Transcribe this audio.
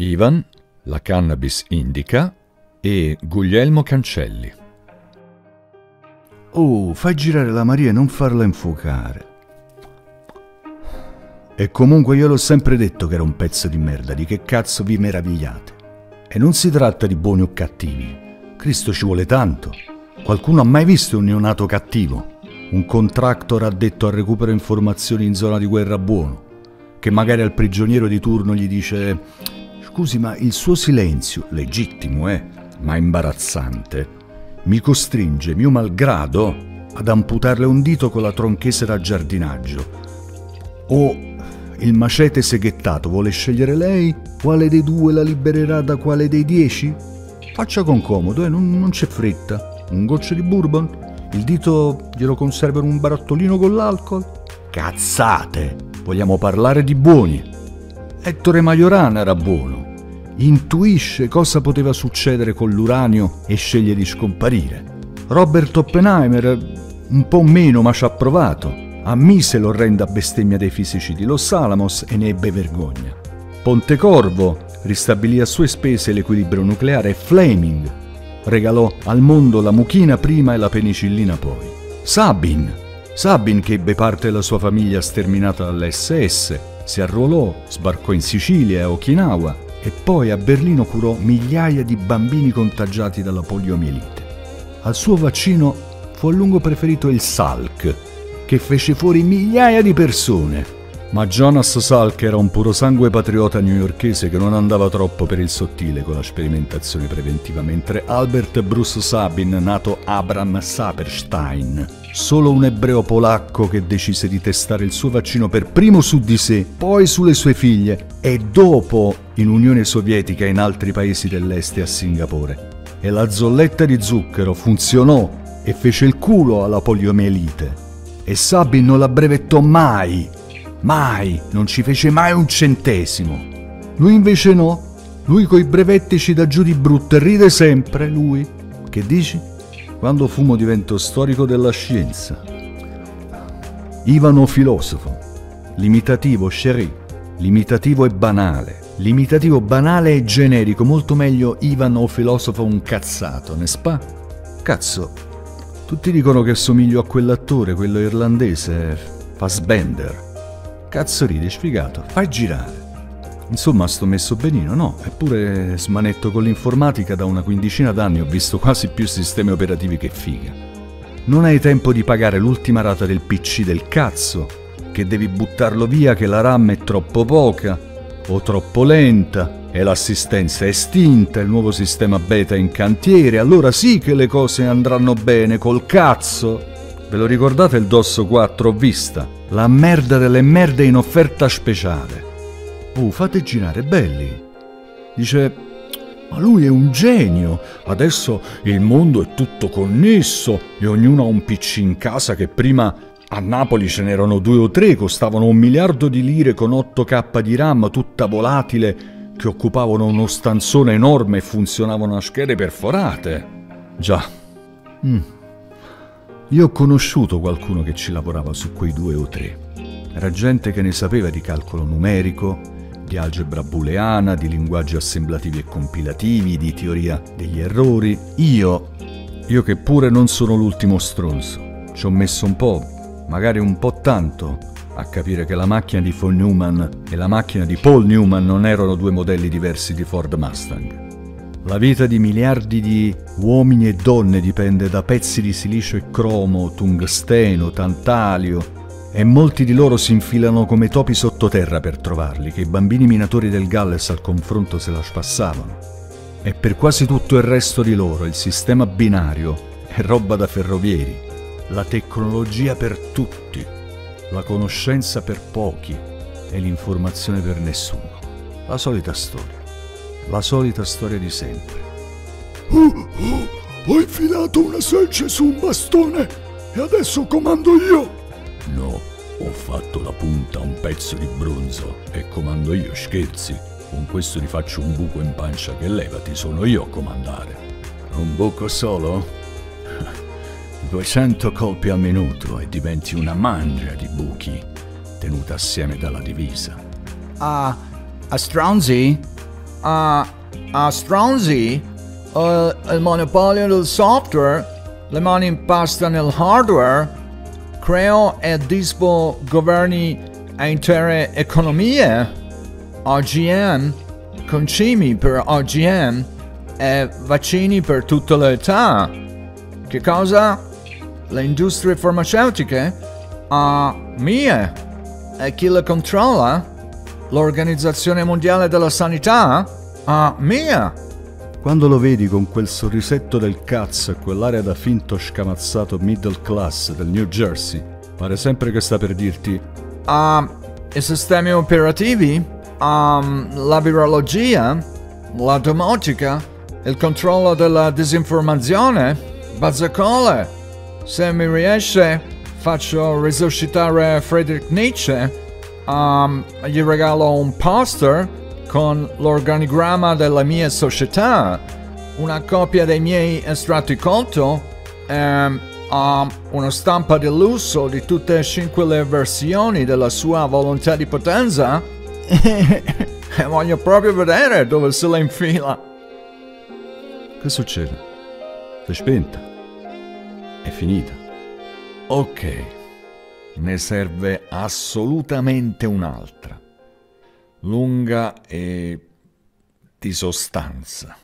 Ivan, la cannabis indica e Guglielmo Cancelli. Oh, fai girare la Maria e non farla infuocare. E comunque io l'ho sempre detto che era un pezzo di merda, di che cazzo vi meravigliate. E non si tratta di buoni o cattivi. Cristo ci vuole tanto. Qualcuno ha mai visto un neonato cattivo? Un contractor addetto al recupero informazioni in zona di guerra buono? Che magari al prigioniero di turno gli dice Scusi, ma il suo silenzio, legittimo, eh, ma imbarazzante, mi costringe, mio malgrado, ad amputarle un dito con la tronchese da giardinaggio. O il macete seghettato vuole scegliere lei? Quale dei due la libererà da quale dei dieci? Faccia con comodo, eh, non, non c'è fretta. Un goccio di bourbon? Il dito glielo conserva in un barattolino con l'alcol? Cazzate! Vogliamo parlare di buoni. Ettore Majorana era buono intuisce cosa poteva succedere con l'uranio e sceglie di scomparire. Robert Oppenheimer, un po' meno ma ci ha provato, ammise l'orrenda bestemmia dei fisici di Los Alamos e ne ebbe vergogna. Pontecorvo ristabilì a sue spese l'equilibrio nucleare e Fleming regalò al mondo la mucchina prima e la penicillina poi. Sabin, Sabin che ebbe parte della sua famiglia sterminata dall'SS, si arruolò, sbarcò in Sicilia e a Okinawa e poi a Berlino curò migliaia di bambini contagiati dalla poliomielite. Al suo vaccino fu a lungo preferito il Salk, che fece fuori migliaia di persone. Ma Jonas Salk era un puro sangue patriota newyorchese che non andava troppo per il sottile con la sperimentazione preventiva, mentre Albert Bruce Sabin, nato Abram Saperstein, solo un ebreo polacco che decise di testare il suo vaccino per primo su di sé, poi sulle sue figlie e dopo in Unione Sovietica e in altri paesi dell'Est e a Singapore. E la zolletta di zucchero funzionò e fece il culo alla poliomielite. E Sabin non la brevettò mai, mai, non ci fece mai un centesimo. Lui invece no, lui coi brevetti ci dà giù di brutto e ride sempre, lui. Che dici? Quando fumo divento storico della scienza. Ivano filosofo, limitativo chéri, limitativo e banale, limitativo banale e generico, molto meglio Ivano filosofo un cazzato, ne spa? Cazzo, tutti dicono che somiglio a quell'attore, quello irlandese, Fassbender. Cazzo ridi, sfigato, fai girare. Insomma, sto messo benino, no? Eppure smanetto con l'informatica da una quindicina d'anni ho visto quasi più sistemi operativi che figa. Non hai tempo di pagare l'ultima rata del PC del cazzo, che devi buttarlo via che la RAM è troppo poca o troppo lenta e l'assistenza è estinta, il nuovo sistema beta è in cantiere, allora sì che le cose andranno bene col cazzo. Ve lo ricordate il DOS 4 ho vista? La merda delle merde in offerta speciale. Oh, fate girare, belli. Dice, ma lui è un genio. Adesso il mondo è tutto connesso e ognuno ha un PC in casa che prima a Napoli ce n'erano due o tre, costavano un miliardo di lire con 8K di RAM, tutta volatile, che occupavano uno stanzone enorme e funzionavano a schede perforate. Già. Mm. Io ho conosciuto qualcuno che ci lavorava su quei due o tre. Era gente che ne sapeva di calcolo numerico, di algebra booleana, di linguaggi assemblativi e compilativi, di teoria degli errori. Io, io che pure non sono l'ultimo stronzo, ci ho messo un po', magari un po' tanto, a capire che la macchina di von Neumann e la macchina di Paul Newman non erano due modelli diversi di Ford Mustang. La vita di miliardi di uomini e donne dipende da pezzi di silicio e cromo, tungsteno, tantalio, e molti di loro si infilano come topi sottoterra per trovarli, che i bambini minatori del Galles al confronto se la spassavano. E per quasi tutto il resto di loro il sistema binario è roba da ferrovieri, la tecnologia per tutti, la conoscenza per pochi e l'informazione per nessuno. La solita storia, la solita storia di sempre. Oh, oh, ho infilato una selce su un bastone e adesso comando io! No, ho fatto la punta a un pezzo di bronzo e comando io, scherzi. Con questo ti faccio un buco in pancia che levati, sono io a comandare. Un buco solo? 200 colpi al minuto e diventi una mandria di buchi, tenuta assieme dalla divisa. Ah, a Stronzi? A, a stronzi, uh, il monopolio del software, le mani in pasta nel hardware, creo e dispo governi a intere economie, OGM, concimi per OGM e vaccini per tutte le età. Che cosa? Le industrie farmaceutiche? Ah, mie. E chi le controlla? L'Organizzazione Mondiale della Sanità? Ah, mia. Quando lo vedi con quel sorrisetto del cazzo e quell'aria da finto scamazzato middle class del New Jersey, pare sempre che sta per dirti Ah, i sistemi operativi? Um, la virologia? La domotica? Il controllo della disinformazione? Bazzacole? Se mi riesce, faccio risuscitare Friedrich Nietzsche. Um, gli regalo un poster con l'organigramma della mia società, una copia dei miei estratti conto e um, una stampa di lusso di tutte e cinque le versioni della sua volontà di potenza. e voglio proprio vedere dove se la infila. Che succede? Sei spenta? È finita. Ok, ne serve assolutamente un'altra, lunga e di sostanza.